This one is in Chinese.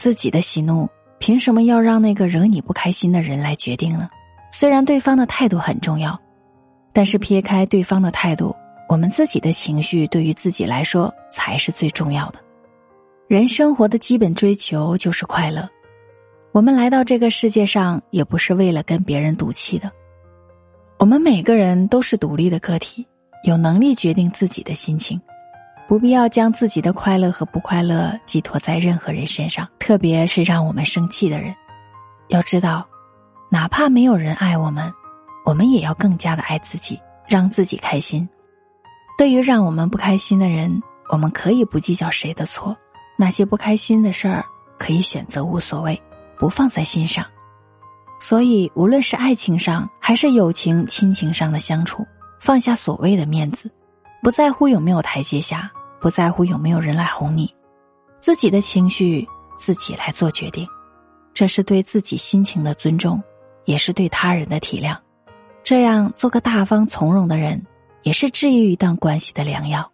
自己的喜怒，凭什么要让那个惹你不开心的人来决定呢？虽然对方的态度很重要，但是撇开对方的态度，我们自己的情绪对于自己来说才是最重要的。人生活的基本追求就是快乐。我们来到这个世界上，也不是为了跟别人赌气的。我们每个人都是独立的个体，有能力决定自己的心情。不必要将自己的快乐和不快乐寄托在任何人身上，特别是让我们生气的人。要知道，哪怕没有人爱我们，我们也要更加的爱自己，让自己开心。对于让我们不开心的人，我们可以不计较谁的错，那些不开心的事儿可以选择无所谓，不放在心上。所以，无论是爱情上还是友情、亲情上的相处，放下所谓的面子，不在乎有没有台阶下。不在乎有没有人来哄你，自己的情绪自己来做决定，这是对自己心情的尊重，也是对他人的体谅。这样做个大方从容的人，也是治愈一段关系的良药。